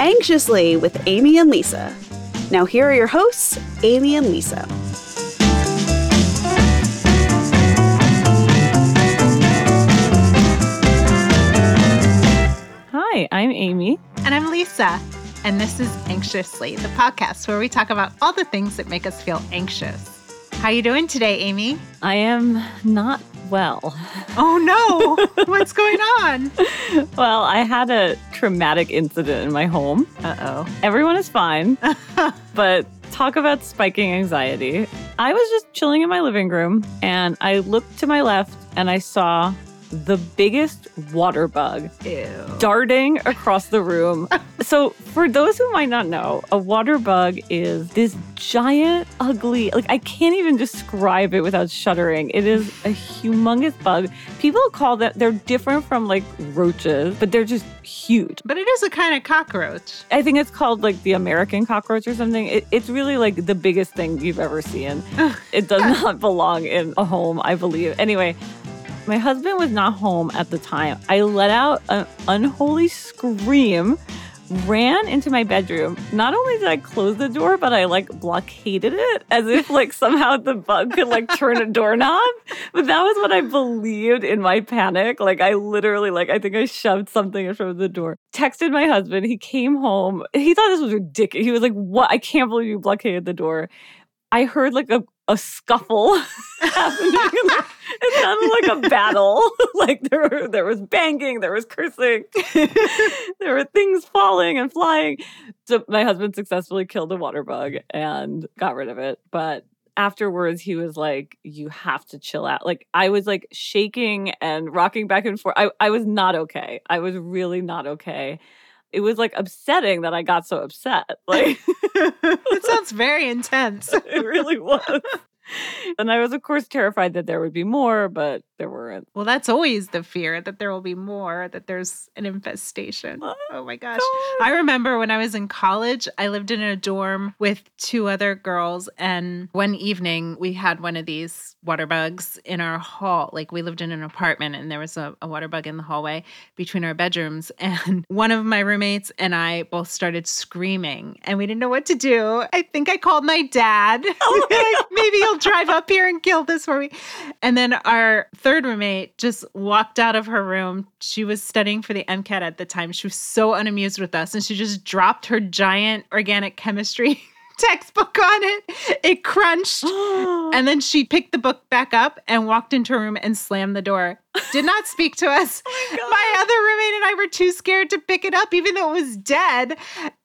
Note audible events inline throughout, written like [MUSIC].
Anxiously with Aimee and Lisa. Now, here are your hosts, Aimee and Lisa. Hi, I'm Aimee. And I'm Lisa. And this is Anxiously, the podcast where we talk about all the things that make us feel anxious. How you doing today, Aimee? I am not well. Oh no. [LAUGHS] What's going on? Well, I had a traumatic incident in my home. Uh-oh. Everyone is fine. [LAUGHS] but talk about spiking anxiety. I was just chilling in my living room and I looked to my left and I saw the biggest water bug Ew. darting across the room. [LAUGHS] so, for those who might not know, a water bug is this giant, ugly, like I can't even describe it without shuddering. It is a humongous bug. People call that they're different from like roaches, but they're just huge. But it is a kind of cockroach. I think it's called like the American cockroach or something. It, it's really like the biggest thing you've ever seen. [LAUGHS] it does not belong in a home, I believe. Anyway, my husband was not home at the time. I let out an unholy scream, ran into my bedroom. Not only did I close the door, but I like blockaded it as if like [LAUGHS] somehow the bug could like turn a doorknob. But that was what I believed in my panic. Like I literally like I think I shoved something in front of the door. Texted my husband. He came home. He thought this was ridiculous. He was like, "What? I can't believe you blockaded the door." I heard like a, a scuffle [LAUGHS] happening. Like a battle. [LAUGHS] like there were, there was banging, there was cursing, [LAUGHS] there were things falling and flying. So my husband successfully killed a water bug and got rid of it. But afterwards he was like you have to chill out like i was like shaking and rocking back and forth I, I was not okay i was really not okay it was like upsetting that i got so upset like [LAUGHS] it sounds very intense. it really was [LAUGHS] and i was of course terrified that there would be more but there weren't Well, that's always the fear that there will be more, that there's an infestation. Oh, Oh my gosh. I remember when I was in college, I lived in a dorm with two other girls. And one evening, we had one of these water bugs in our hall. Like we lived in an apartment, and there was a, a water bug in the hallway between our bedrooms. [LAUGHS] And one of my roommates and I both started screaming, and we didn't know what to do. I think I called my dad. Oh [LAUGHS] my maybe he'll drive up here and kill this for me. And then our third roommate just walked out of her room. She was studying for the MCAT at the time. She was so unamused with us, and she just dropped her giant organic chemistry [LAUGHS] textbook on it. It crunched. [GASPS] And then she picked the book back up and walked into her room and slammed the door. Did not speak to us. [LAUGHS] Oh my other roommate and I were too scared to pick it up, even though it was dead.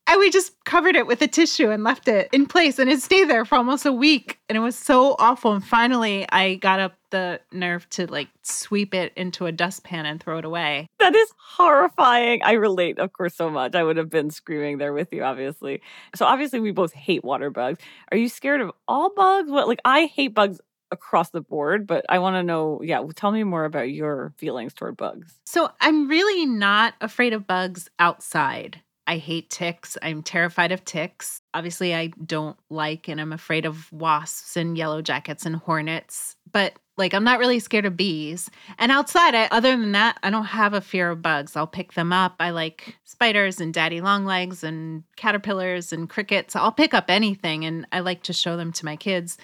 And we just covered it with a tissue and left it in place. And it stayed there for almost a week. And it was so awful. And finally, I got up the nerve to like sweep it into a dustpan and throw it away. That is horrifying. I relate, of course, so much. I would have been screaming there with you, obviously. So obviously, we both hate water bugs. Are you scared of all bugs? What like I hate bugs across the board, but I want to know. Yeah, tell me more about your feelings toward bugs. So I'm really not afraid of bugs outside. I hate ticks. I'm terrified of ticks. Obviously, I don't like and I'm afraid of wasps and yellow jackets and hornets, but like I'm not really scared of bees. And outside, I, other than that, I don't have a fear of bugs. I'll pick them up. I like spiders and daddy longlegs and caterpillars and crickets. I'll pick up anything and I like to show them to my kids.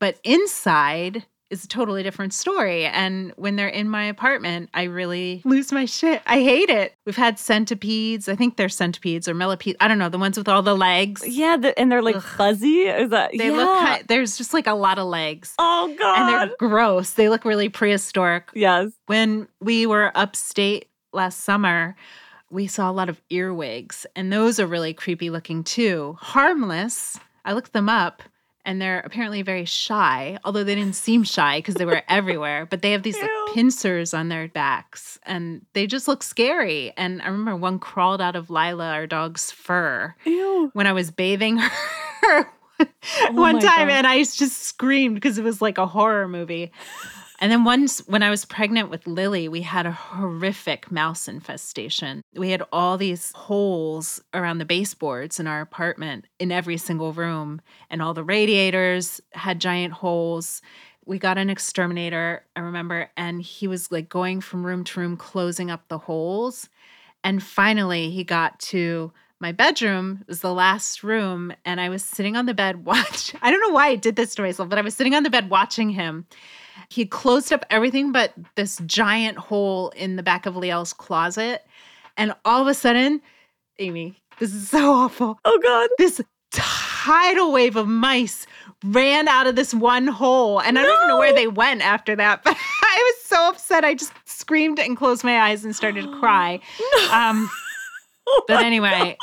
But inside, is a totally different story. And when they're in my apartment, I really lose my shit. I hate it. We've had centipedes. I think they're centipedes or millipedes. I don't know, the ones with all the legs. Yeah, the, and they're like Ugh. fuzzy. Is that They yeah. look kind there's just like a lot of legs. Oh god. And they're gross. They look really prehistoric. yes. When we were upstate last summer, we saw a lot of earwigs, and those are really creepy looking too. Harmless. I looked them up and they're apparently very shy, although they didn't seem shy because they were everywhere. But they have these like pincers on their backs and they just look scary. And I remember one crawled out of Lila, our dog's fur, Ew. when I was bathing [LAUGHS] her oh one my time God. and I just screamed because it was like a horror movie. And then once when I was pregnant with Lily, we had a horrific mouse infestation. We had all these holes around the baseboards in our apartment in every single room, and all the radiators had giant holes. We got an exterminator, I remember, and he was like going from room to room, closing up the holes. And finally, he got to my bedroom It was the last room, and I was sitting on the bed [LAUGHS] watch. I don't know why I did this to myself, but I was sitting on the bed watching him. He closed up everything but this giant hole in the back of Liel's closet. And all of a sudden, Aimee, this is so awful. Oh God. This tidal wave of mice ran out of this one hole. And I don't even know where they went after that. [LAUGHS] But I was so upset. I just screamed and closed my eyes and started to cry. [GASPS] Um, Oh [LAUGHS] but anyway,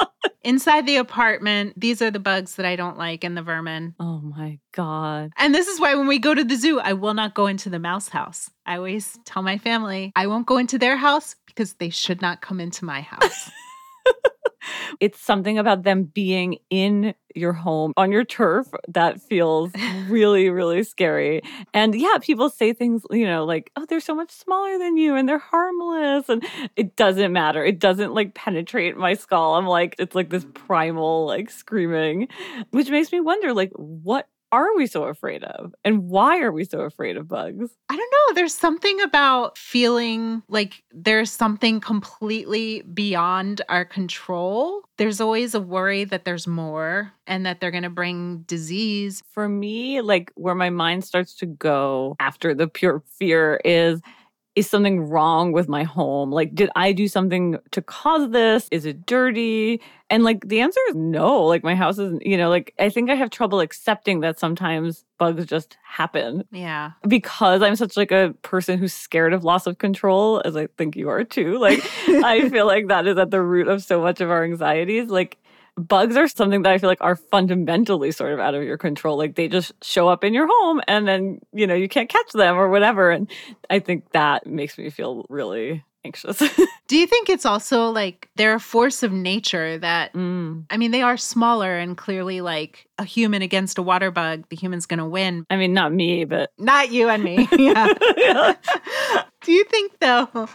inside the apartment, these are the bugs that I don't like and the vermin. Oh my God. And this is why when we go to the zoo, I will not go into the mouse house. I always tell my family I won't go into their house because they should not come into my house. [LAUGHS] It's something about them being in your home on your turf that feels [LAUGHS] really, really scary. And yeah, people say things, you know, like, oh, they're so much smaller than you and they're harmless. And it doesn't matter. It doesn't like penetrate my skull. I'm like, it's like this mm. primal, like screaming, which makes me wonder, like, what are we so afraid of? And why are we so afraid of bugs? I don't know. There's something about feeling like there's something completely beyond our control. There's always a worry that there's more and that they're going to bring disease. for me, like where my mind starts to go after the pure fear is is something wrong with my home? Like, did I do something to cause this? Is it dirty? And like the answer is no. Like my house is, you know, like I think I have trouble accepting that sometimes bugs just happen Yeah. because I'm such like a person who's scared of loss of control, as I think you are too. Like [LAUGHS] I feel like that is at the root of so much of our anxieties. Like bugs are something that I feel like are fundamentally sort of out of your control. Like they just show up in your home and then, you know, you can't catch them or whatever. And I think that makes me feel really anxious. [LAUGHS] Do you think it's also like they're a force of nature that Mm. I mean they are smaller and clearly like a human against a water bug, the human's going to win. I mean, not me, but Not you and me. [LAUGHS] yeah. [LAUGHS] Yeah. Do you think though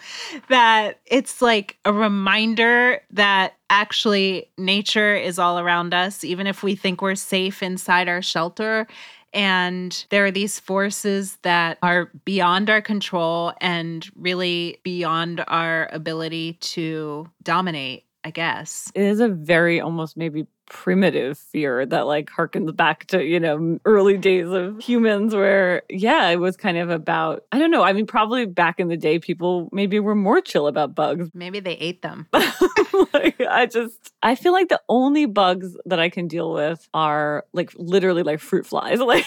that it's like a reminder that actually nature is all around us even if we think we're safe inside our shelter and there are these forces that are beyond our control and really beyond our ability to dominate, I guess. it is a very almost maybe primitive fear that like harkens back to you know early days of humans where yeah it was kind of about i don't know i mean probably back in the day people maybe were more chill about bugs [LAUGHS] Maybe they ate them. like, i just i feel like the only bugs that i can deal with are like literally like fruit flies [LAUGHS] like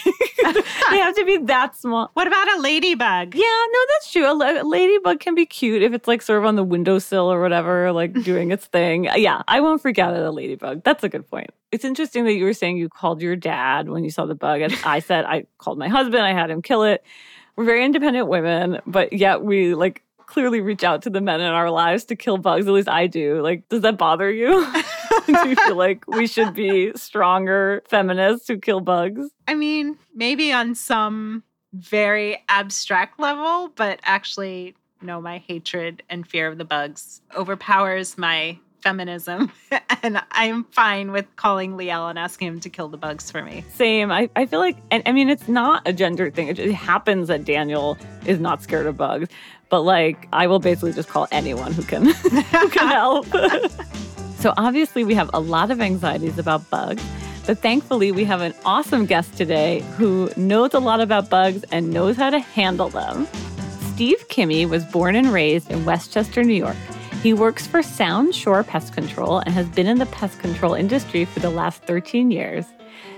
they have to be that small What about a ladybug? yeah, no, that's true. A la- ladybug can be cute if it's like sort of on the windowsill or whatever, like doing its thing. Yeah, I won't freak out at a ladybug. That's a good point. It's interesting that you were saying you called your dad when you saw the bug. And I said I called my husband, I had him kill it. We're very independent women, but yet we like clearly reach out to the men in our lives to kill bugs. At least I do. Like, does that bother you? [LAUGHS] do you feel like we should be stronger feminists who kill bugs? I mean, maybe on some very abstract level, but actually, no, my hatred and fear of the bugs overpowers my feminism. [LAUGHS] and I'm fine with calling Liel and asking him to kill the bugs for me. Same. I, I feel like, and I mean, it's not a gender thing. It, it happens that Daniel is not scared of bugs, but like, I will basically just call anyone who can [LAUGHS] who can [LAUGHS] help. so obviously, we have a lot of anxieties about bugs, but thankfully, we have an awesome guest today who knows a lot about bugs and knows how to handle them. Steve Kimmey was born and raised in Westchester, New York. He works for Sound Shore Pest Control and has been in the pest control industry for the last 13 years.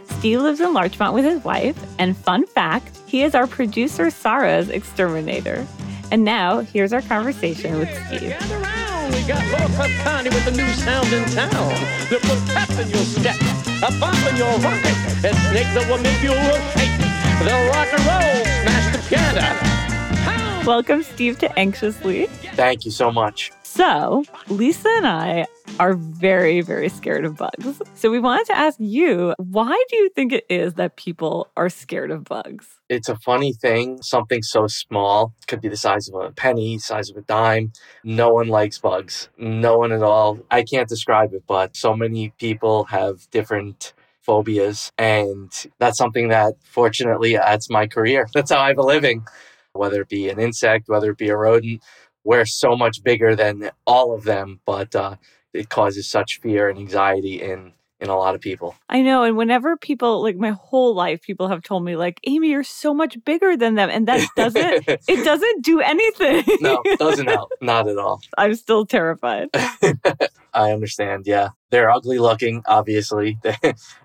Steve lives in Larchmont with his wife, and fun fact, he is our producer Sarah's exterminator. And now, here's our conversation with Steve. Gather round, we got Lord Connie with the new sound in town. The put pep in your step, a bump in your rocket, a snake that will make you rotate. They'll rock and roll, smash the piano. Welcome, Steve, to Anxiously. Thank you so much. So, Lisa and I are very, very scared of bugs. So, we wanted to ask you why do you think it is that people are scared of bugs? It's a funny thing. Something so small could be the size of a penny, size of a dime. No one likes bugs. No one at all. I can't describe it, but so many people have different phobias. And that's something that fortunately that's my career. [LAUGHS] That's how I have a living. Whether it be an insect, whether it be a rodent, we're so much bigger than all of them. But uh, it causes such fear and anxiety in in a lot of people. I know. And whenever people, like my whole life, people have told me, like, Aimee, you're so much bigger than them. And that doesn't, [LAUGHS] it doesn't do anything. no, doesn't help. [LAUGHS] Not at all. I'm still terrified. [LAUGHS] I understand. Yeah. They're ugly looking, obviously.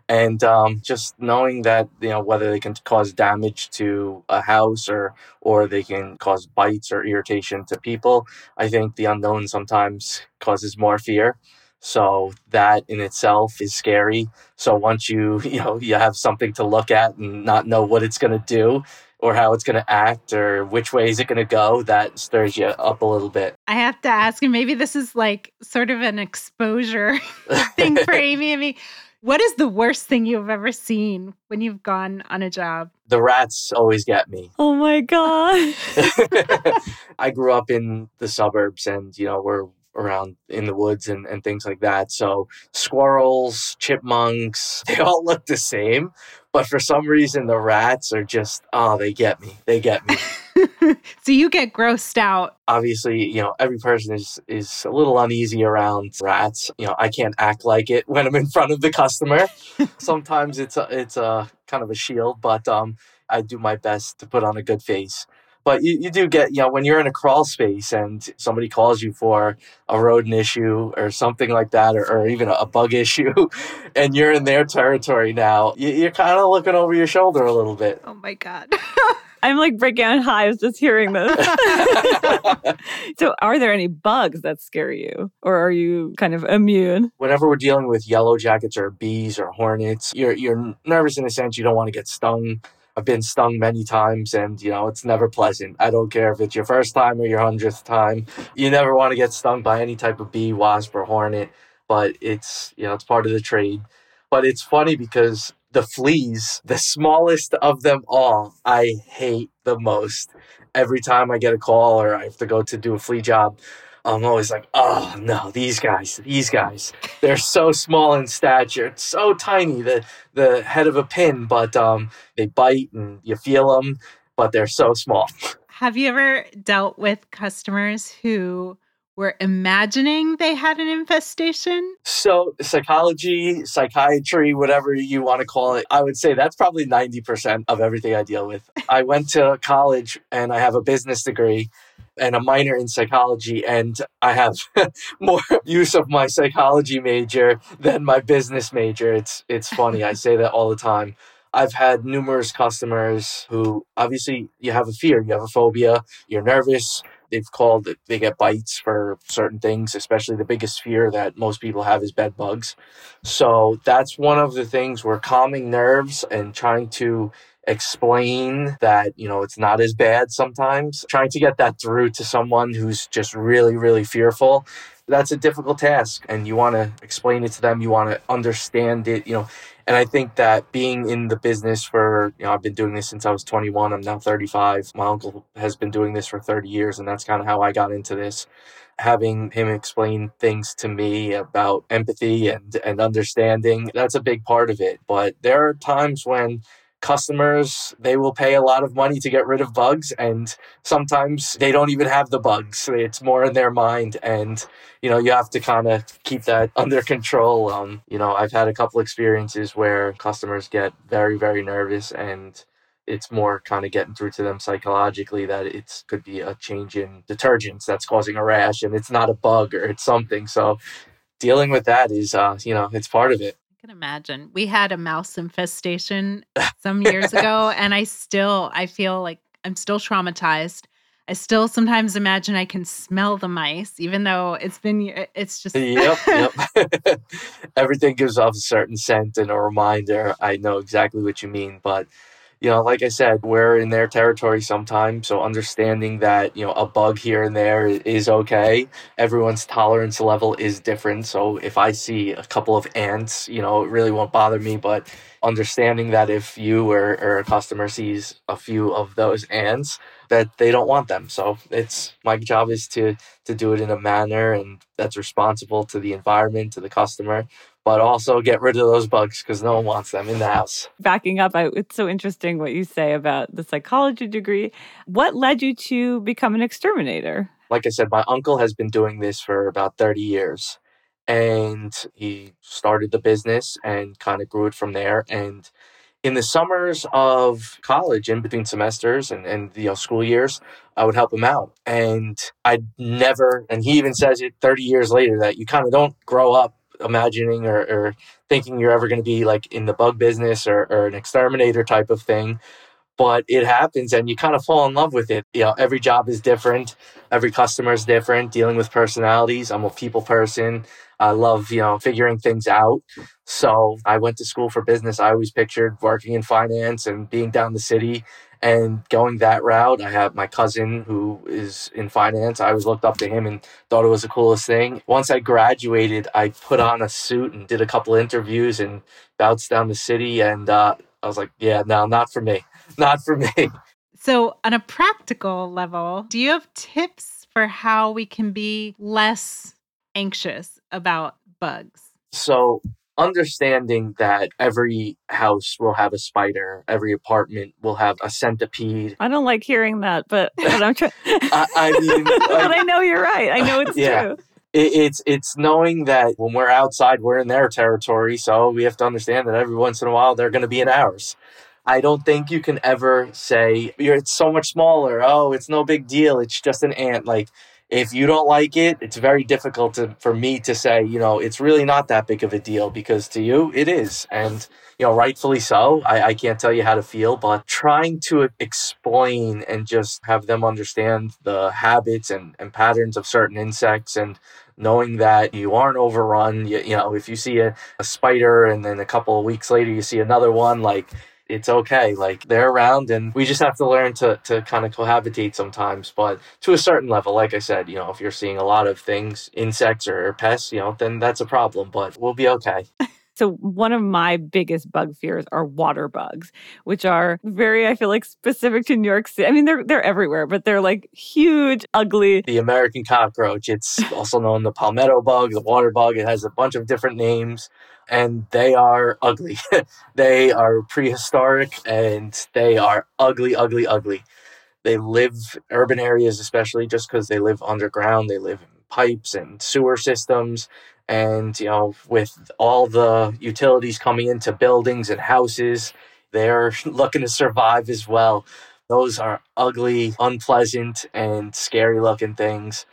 and um, just knowing that, you know, whether they can cause damage to a house or, or they can cause bites or irritation to people, I think the unknown sometimes causes more fear. So that in itself is scary. So once you, [LAUGHS] you know, you have something to look at and not know what it's going to do or how it's going to act or which way is it going to go, that stirs you up a little bit. I have to ask, and maybe this is like sort of an exposure [LAUGHS] thing for [LAUGHS] Aimee and me. What is the worst thing you've ever seen when you've gone on a job? The rats always get me. Oh my God. I grew up in the suburbs and, you know, we're around in the woods and, and things like that. So squirrels, chipmunks, [LAUGHS] they all look the same. But for some reason, the rats are just, oh, they get me. They get me. [LAUGHS] so you get grossed out. Obviously, you know, every person is is a little uneasy around rats. You know, I can't act like it when I'm in front of the customer. [LAUGHS] Sometimes it's a, it's a kind of a shield, but um, I do my best to put on a good face. But you, you do get, you know, when you're in a crawl space and somebody calls you for a rodent issue or something like that, or, or even a bug [LAUGHS] issue, and you're in their territory now, you, you're kind of looking over your shoulder a little bit. Oh my God. [LAUGHS] I'm like breaking out hives just hearing this. [LAUGHS] so, are there any bugs that scare you, or are you kind of immune? Whenever we're dealing with yellow jackets or bees or hornets, you're you're nervous in a sense. You don't want to get stung. I've been stung many times and, you know, it's never pleasant. I don't care if it's your first time or your hundredth time. You never want to get stung by any type of bee, wasp, or hornet, but it's, you know, it's part of the trade. But it's funny because the fleas, the smallest of them all, I hate the most. Every time I get a call or I have to go to do a flea job, I'm always like, oh no, these guys, these guys, they're so small in stature, so tiny, the the head of a pin, but um, they bite and you feel them, but they're so small. Have you ever dealt with customers who were imagining they had an infestation? So, psychology, psychiatry, whatever you want to call it, I would say that's probably 90% of everything I deal with. [LAUGHS] I went to college and I have a business degree and a minor in psychology, and I have [LAUGHS] more use of my psychology major than my business major. It's it's funny. I say that all the time. I've had numerous customers who obviously you have a fear, you have a phobia, you're nervous. They've called it, they get bites for certain things, especially the biggest fear that most people have is bed bugs. So that's one of the things we're calming nerves and trying to explain that, you know, it's not as bad sometimes. Trying to get that through to someone who's just really, really fearful, that's a difficult task. And you want to explain it to them, you want to understand it, you know. And I think that being in the business for, you know, I've been doing this since I was 21. I'm now 35. My uncle has been doing this for 30 years, and that's kind of how I got into this having him explain things to me about empathy and, and understanding, that's a big part of it. But there are times when customers they will pay a lot of money to get rid of bugs and sometimes they don't even have the bugs. It's more in their mind and you know you have to kind of keep that [LAUGHS] under control. Um you know i've had a couple experiences where customers get very very nervous and it's more kind of getting through to them psychologically that it could be a change in detergents that's causing a rash and it's not a bug or it's something. So dealing with that is uh you know it's part of it can imagine. We had a mouse infestation [LAUGHS] some years ago, and I still I feel like I'm still traumatized. I still sometimes imagine I can smell the mice, even though it's been it's just yep, yep. [LAUGHS] [LAUGHS] Everything gives off a certain scent and a reminder. I know exactly what you mean, but you know, like I said, we're in their territory sometimes. So understanding that, you know, a bug here and there is okay. Everyone's tolerance level is different. So if I see a couple of ants, you know, it really won't bother me. But understanding that if you or, or a customer sees a few of those ants, that they don't want them. So it's my job is to to do it in a manner and that's responsible to the environment, to the customer, but also get rid of those bugs because no one wants them in the house. Backing up, I, it's so interesting what you say about the psychology degree. What led you to become an exterminator? Like I said, my uncle has been doing this for about 30 years. And he started the business and kind of grew it from there. And in the summers of college, in between semesters and, and you know school years, I would help him out. And I'd never, and he even says it 30 years later that you kind of don't grow up imagining or, or thinking you're ever going to be like in the bug business or, or an exterminator type of thing but it happens and you kind of fall in love with it. You know, every job is different, every customer is different, dealing with personalities. I'm a people person. I love, you know, figuring things out. So I went to school for business. I always pictured working in finance and being down the city and going that route. I have my cousin who is in finance. I always looked up to him and thought it was the coolest thing. Once I graduated, I put on a suit and did a couple interviews and bounced down the city. And uh, I was like, yeah, no, not for me. Not for me. So, on a practical level, do you have tips for how we can be less anxious about bugs? So, understanding that every house will have a spider, every apartment will have a centipede. I don't like hearing that, but, [LAUGHS] but I'm trying. I, I mean, [LAUGHS] but like, I know you're right. I know it's Yeah. true. it, it's it's knowing that when we're outside, we're in their territory. So we have to understand that every once in a while they're going to be in ours. I don't think you can ever say you're it's so much smaller. Oh, it's no big deal. It's just an ant. Like if you don't like it, it's very difficult to, for me to say, you know, it's really not that big of a deal because to you it is. And, you know, rightfully so. I, I can't tell you how to feel, but trying to explain and just have them understand the habits and, and patterns of certain insects and knowing that you aren't overrun. You, you know, if you see a, a spider and then a couple of weeks later you see another one, like it's okay. Like they're around and we just have to learn to, to kind of cohabitate sometimes. But to a certain level, like I said, you know, if you're seeing a lot of things, insects or pests, you know, then that's a problem, but we'll be okay. [LAUGHS] So one of my biggest bug fears are water bugs, which are very, I feel like, specific to New York City. I mean, they're they're everywhere, but they're like huge, ugly. The American cockroach, it's also known the palmetto bug, the water bug. It has a bunch of different names and they are ugly. [LAUGHS] they are prehistoric and they are ugly, ugly, ugly. They live urban areas, especially just because they live underground. They live in pipes and sewer systems. And, you know, with all the utilities coming into buildings and houses, they're [LAUGHS] looking to survive as well. Those are ugly, unpleasant, and scary looking things.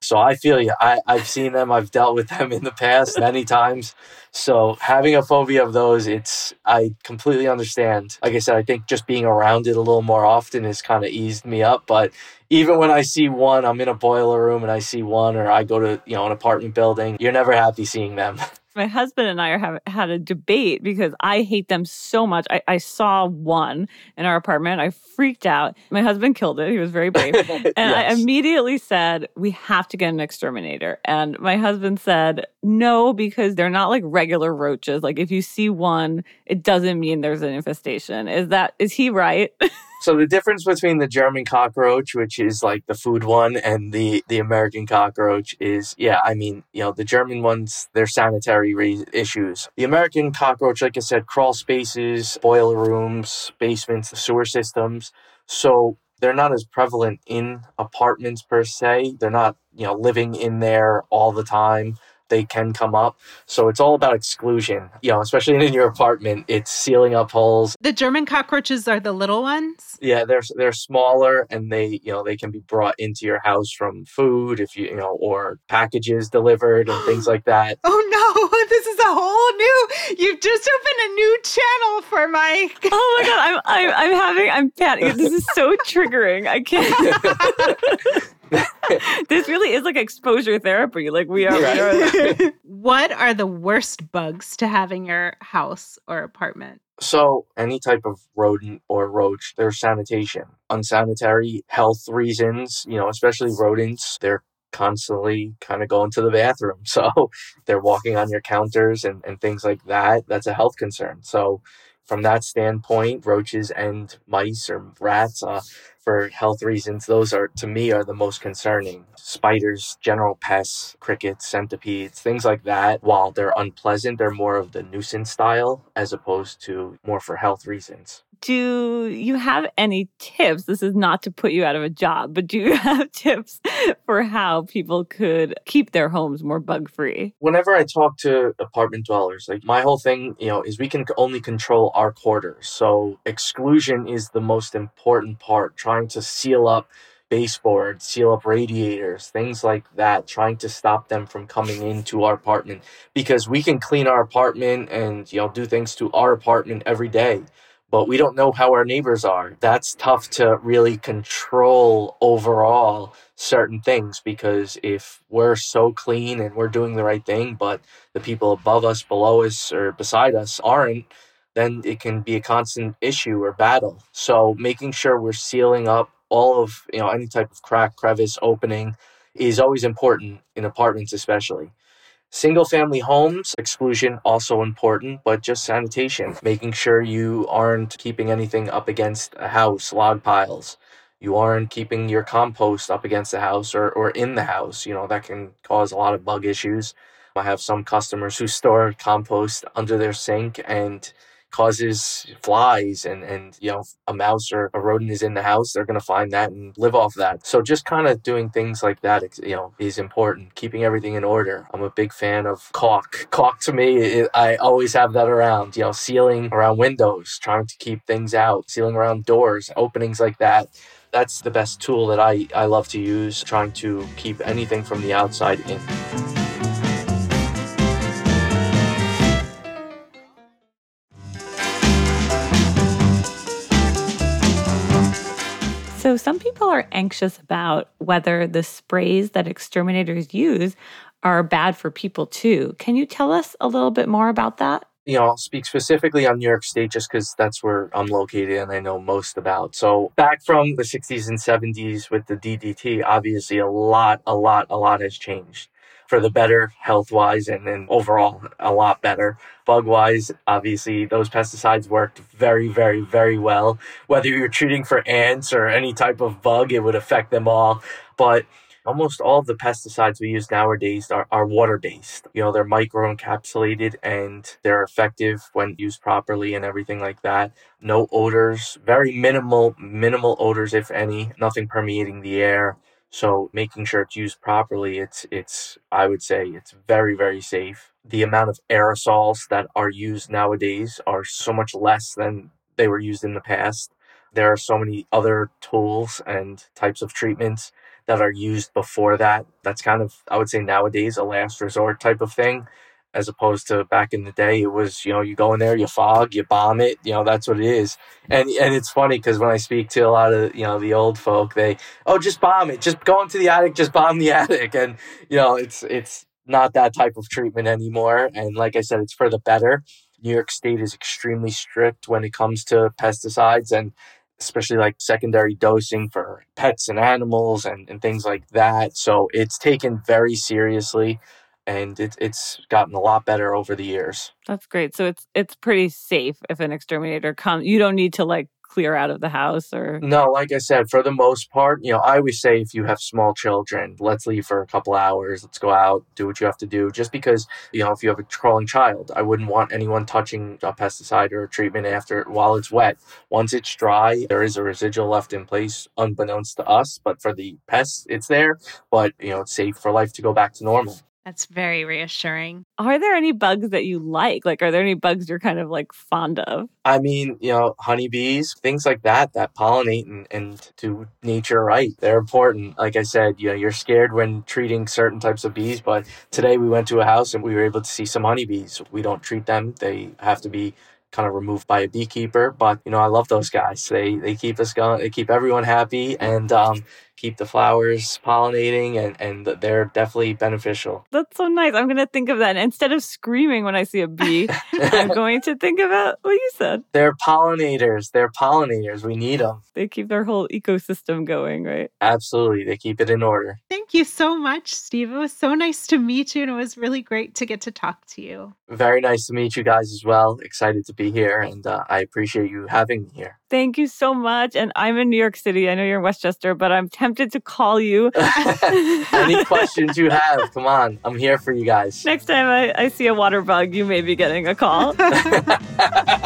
So I feel you. I, I've seen them. I've dealt with them in the past many times. So having a phobia of those, it's I completely understand. Like I said, I think just being around it a little more often has kind of eased me up. But even when I see one, I'm in a boiler room and I see one, or I go to you know an apartment building, you're never happy seeing them. [LAUGHS] My husband and I are have had a debate because I hate them so much. I, I saw one in our apartment. I freaked out. My husband killed it. He was very brave. [LAUGHS] And I immediately said, We have to get an exterminator. And my husband said, No, because they're not like regular roaches. Like if you see one, it doesn't mean there's an infestation. Is that, is he right? [LAUGHS] So the difference between the German cockroach, which is like the food one, and the the American cockroach is, yeah, I mean, you know, the German ones, they're sanitary re- issues. The American cockroach, like I said, crawl spaces, boiler rooms, basements, sewer systems. So they're not as prevalent in apartments per se. They're not, you know, living in there all the time. They can come up. So it's all about exclusion, you know, especially in your apartment. It's sealing up holes, The German cockroaches are the little ones. yeah, they're they're smaller and they you know they can be brought into your house from food if you you know or packages delivered and things like that. [GASPS] Oh no, [LAUGHS] this is a whole new. You've just opened a new channel for my. oh my God. I'm, I'm, I'm having, I'm panicking. This is so [LAUGHS] triggering. I can't. [LAUGHS] [LAUGHS] this really is like exposure therapy. Like we are, we are [LAUGHS] what are the worst bugs to have in your house or apartment? So any type of rodent or roach, there's sanitation, unsanitary health reasons. You know, especially rodents, they're constantly kind of going to the bathroom, [LAUGHS] so they're walking on your counters and and things like that. That's a health concern. So from that standpoint, roaches and mice or rats, uh, for health reasons, those are to me are the most concerning. Spiders, general pests, crickets, centipedes, things like that. While they're unpleasant, they're more of the nuisance style as opposed to more for health reasons. Do you have any tips? This is not to put you out of a job, but do you [LAUGHS] have tips for how people could keep their homes more bug free? Whenever I talk to apartment dwellers, like my whole thing, you know, is we can only control our quarters. So exclusion is the most important part, trying to seal up baseboards, seal up radiators, things like that, trying to stop them from coming into our apartment because we can clean our apartment and you know do things to our apartment every day but we don't know how our neighbors are. That's tough to really control overall certain things because if we're so clean and we're doing the right thing, but the people above us, below us, or beside us aren't, then it can be a constant issue or battle. So making sure we're sealing up all of you know any type of crack, crevice, opening is always important in apartments, especially. Single family homes, exclusion also important, but just sanitation, making sure you aren't keeping anything up against a house, log piles. You aren't keeping your compost up against the house or, or in the house. You know, that can cause a lot of bug issues. I have some customers who store compost under their sink and causes flies and and you know a mouse or a rodent is in the house they're going to find that and live off that. So just kind of doing things like that you know is important. Keeping everything in order. I'm a big fan of caulk. Caulk to me it, i always have that around you know sealing around windows trying to keep things out sealing around doors openings like that. That's the best tool that i i love to use trying to keep anything from the outside in So, some people are anxious about whether the sprays that exterminators use are bad for people too. Can you tell us a little bit more about that? you know, I'll speak specifically on New York State just because that's where I'm located and I know most about. So, back from the 60s and 70s with the DDT, obviously a lot, a lot, a lot has changed for the better health wise and then overall a lot better. Bug wise, obviously, those pesticides worked very, very, very well. Whether you're treating for ants or any type of bug, it would affect them all. But almost all of the pesticides we use nowadays are, are water based. You know, they're micro encapsulated and they're effective when used properly and everything like that. No odors, very minimal, minimal odors, if any, nothing permeating the air. So making sure it's used properly, it's it's I would say it's very very safe. The amount of aerosols that are used nowadays are so much less than they were used in the past. There are so many other tools and types of treatments that are used before that. That's kind of I would say nowadays a last resort type of thing as opposed to back in the day it was you know you go in there you fog you bomb it you know that's what it is. And and it's funny because when i speak to a lot of you know the old folk they oh just bomb it. Just go into the attic just bomb the [LAUGHS] attic. And you know it's it's not that type of treatment anymore. And like i said it's for the better. New york state is extremely strict when it comes to pesticides and especially like secondary dosing for pets and animals and, and things like that. So it's taken very seriously and it, it's gotten a lot better over the years. That's great. So it's it's pretty safe if an exterminator comes. You don't need to like clear out of the house or no like i said for the most part you know i always say if you have small children let's leave for a couple hours let's go out do what you have to do just because you know if you have a crawling child i wouldn't want anyone touching a pesticide or a treatment after while it's wet once it's dry there is a residual left in place unbeknownst to us but for the pests it's there but you know it's safe for life to go back to normal that's very reassuring. Are there any bugs that you like? Like, are there any bugs you're kind of like fond of? I mean, you know, honeybees, things like that, that pollinate and, and do nature right. They're important. Like I said, you know, you're scared when treating certain types of bees, but today we went to a house and we were able to see some honeybees. We don't treat them, they have to be kind of removed by a beekeeper but you know i love those guys they they keep us going they keep everyone happy and um, keep the flowers pollinating and, and they're definitely beneficial. That's so nice. I'm going to think of that. And instead of screaming when I see a bee, I'm [LAUGHS] going to think about what you said. They're pollinators. They're pollinators. We need them. They keep their whole ecosystem going, right? Absolutely. They keep it in order. Thank you so much, Steve. It was so nice to meet you and it was really great to get to talk to you. Very nice to meet you guys as well. Excited to be here and uh, I appreciate you having me here. Thank you so much. And I'm in New York City. I know you're in Westchester, but I'm tempted to call you. [LAUGHS] Any questions you have, come on. I'm here for you guys. Next time I, I see a water bug, you may be getting a call. [LAUGHS]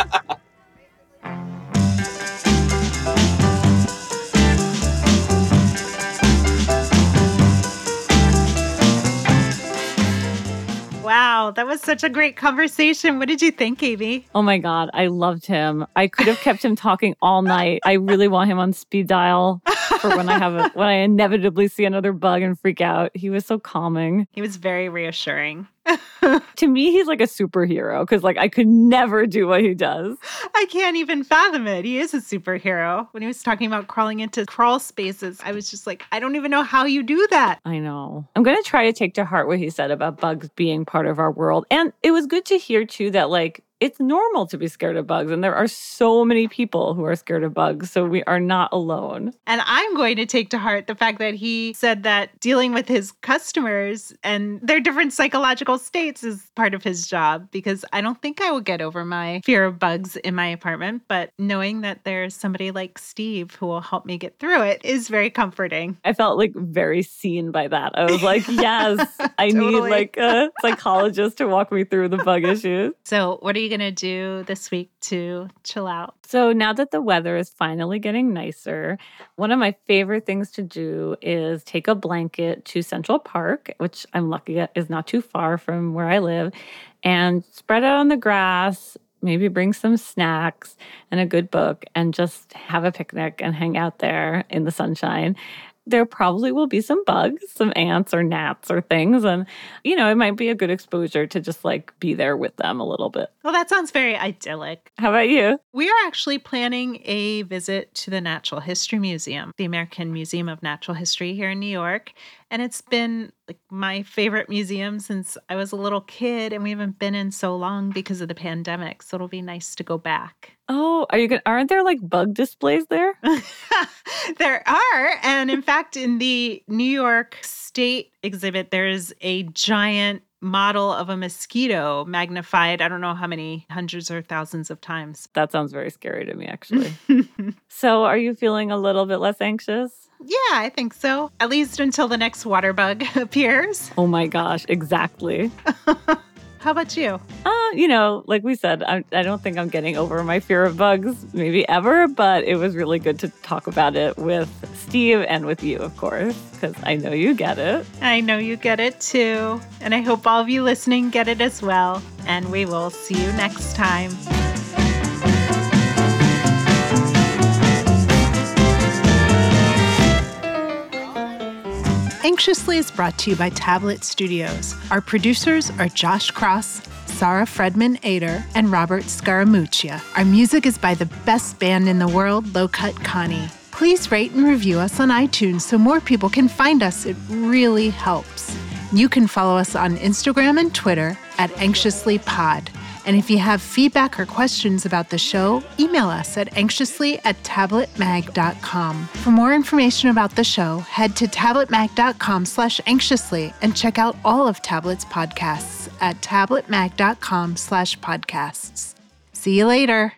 such a great conversation. What did you think, Aimee? Oh my God, I loved him. I could have kept him talking all night. I really want him on speed dial for when I have a, when I inevitably see another bug and freak out. He was so calming. He was very reassuring. [LAUGHS] to me, he's like a superhero because like I could never do what he does. I can't even fathom it. He is a superhero. When he was talking about crawling into crawl spaces, I was just like, I don't even know how you do that. I know. I'm going to try to take to heart what he said about bugs being part of our world. And it was good to hear too that like it's normal to be scared of bugs and there are so many people who are scared of bugs so we are not alone. And i'm going to take to heart the fact that he said that dealing with his customers and their different psychological states is part of his job because i don't think i will get over my fear of bugs in my apartment but knowing that there's somebody like steve who will help me get through it is very comforting. I felt like very seen by that. I was like yes [LAUGHS] i totally. need like a psychologist to walk me through the bug issues. So what are you you going to do this week to chill out? So, now that the weather is finally getting nicer, one of my favorite things to do is take a blanket to Central Park, which I'm lucky is not too far from where I live, and spread out on the grass, maybe bring some snacks and a good book and just have a picnic and hang out there in the sunshine there probably will be some bugs, some ants or gnats or things. And, you know, it might be a good exposure to just like be there with them a little bit. Well, that sounds very idyllic. How about you? We are actually planning a visit to the Natural History Museum, the American Museum of Natural History here in New York. And it's been like my favorite museum since I was a little kid, and we haven't been in so long because of the pandemic. So it'll be nice to go back. Oh, are you going aren't there like bug displays there? [LAUGHS] there are. And in fact, in the New York State exhibit, there's a giant model of a mosquito magnified i don't know how many hundreds or thousands of times. That sounds very scary to me actually. [LAUGHS] So are you feeling a little bit less anxious? Yeah i think so. At least until the next water bug [LAUGHS] appears. Oh my gosh exactly [LAUGHS] how about you? Uh, you know, like we said, I, I don't think I'm getting over my fear of bugs, maybe ever, but it was really good to talk about it with Steve and with you, of course, because I know you get it. I know you get it too. And I hope all of you listening get it as well. And we will see you next time. Anxiously is brought to you by Tablet Studios. Our producers are Josh Cross, Sarah Fredman Ader, and Robert Scaramuccia. Our music is by the best band in the world, Low Cut Connie. Please rate and review us on iTunes so more people can find us. It really helps. You can follow us on Instagram and Twitter at AnxiouslyPod. And if you have feedback or questions about the show, email us at anxiously at tabletmag.com. For more information about the show, head to tabletmag.com slash anxiously and check out all of Tablet's podcasts at tabletmag.com slash podcasts. See you later.